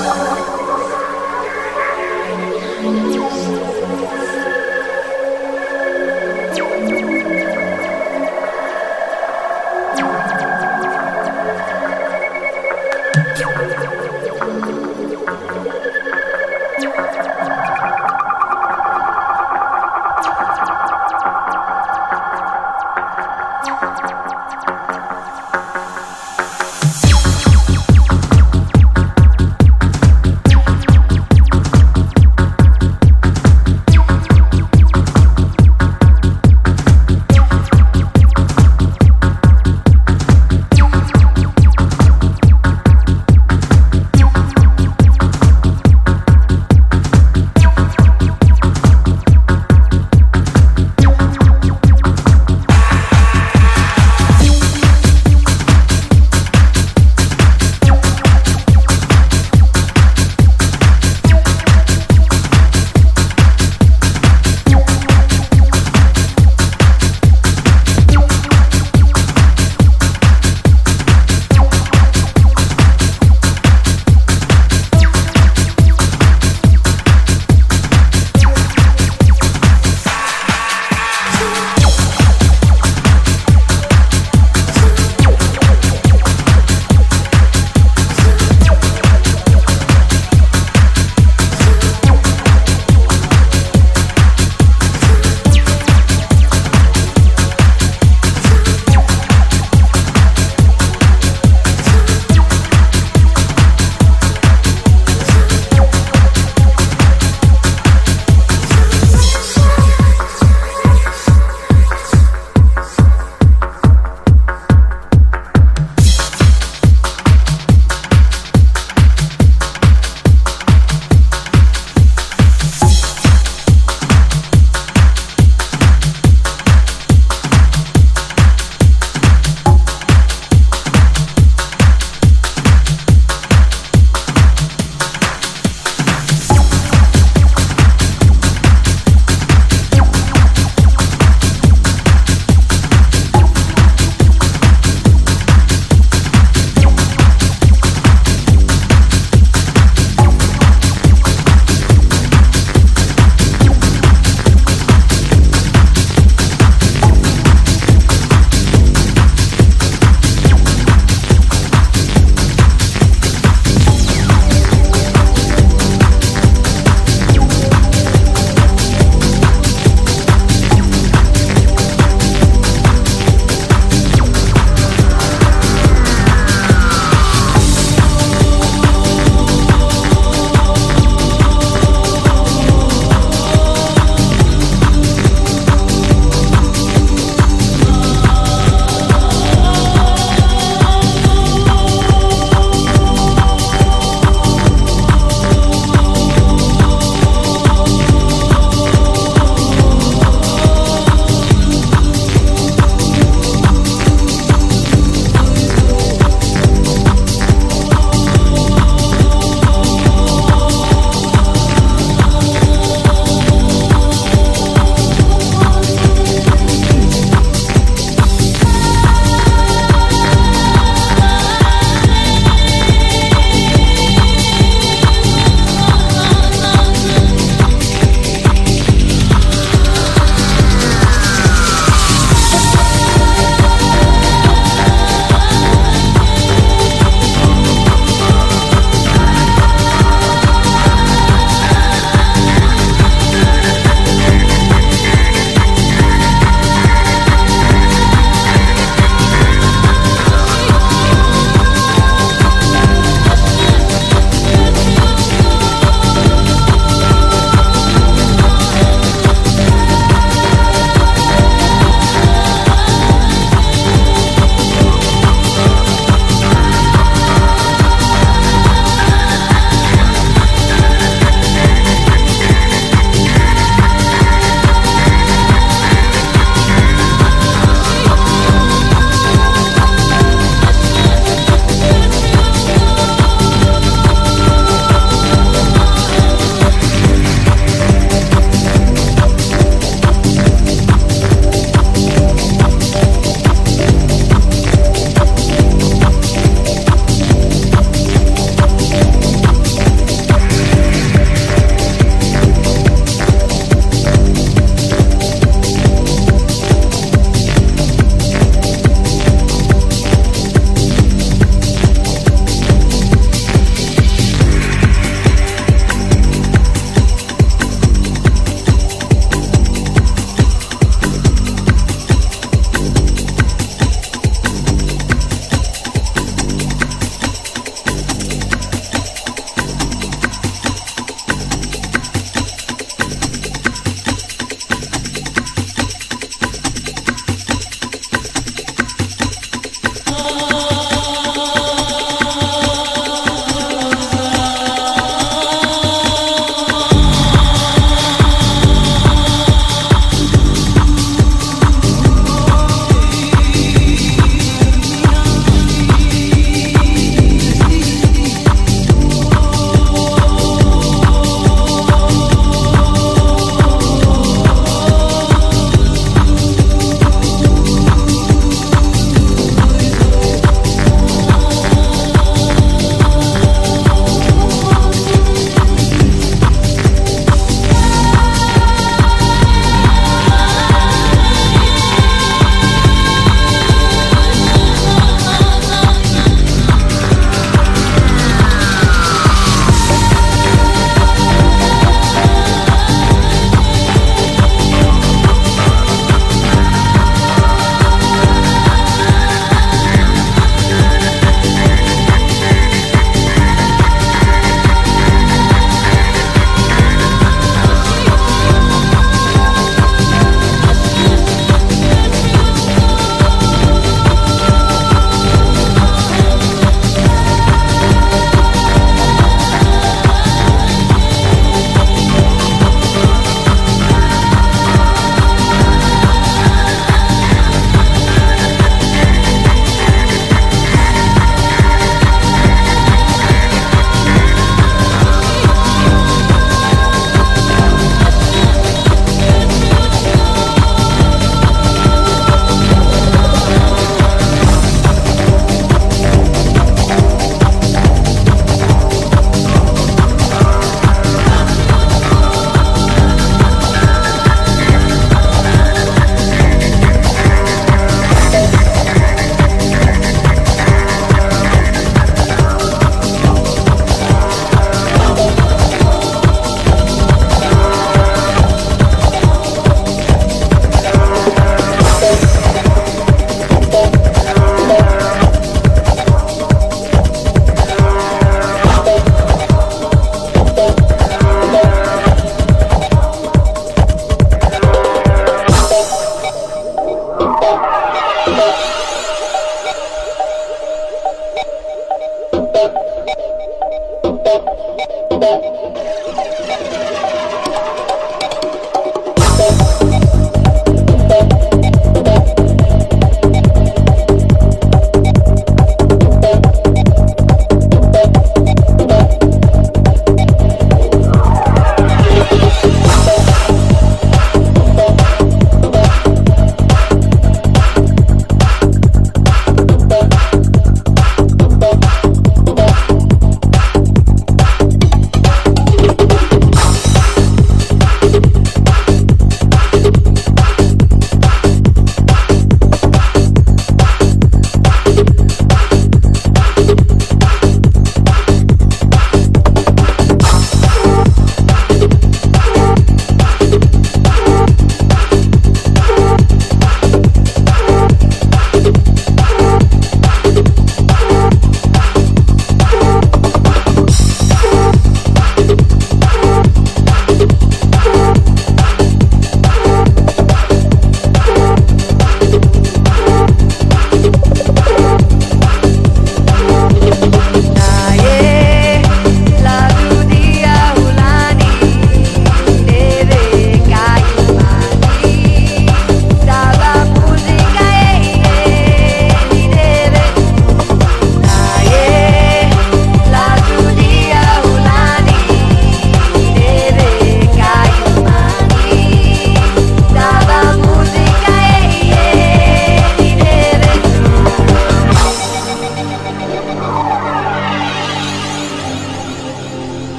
Oh,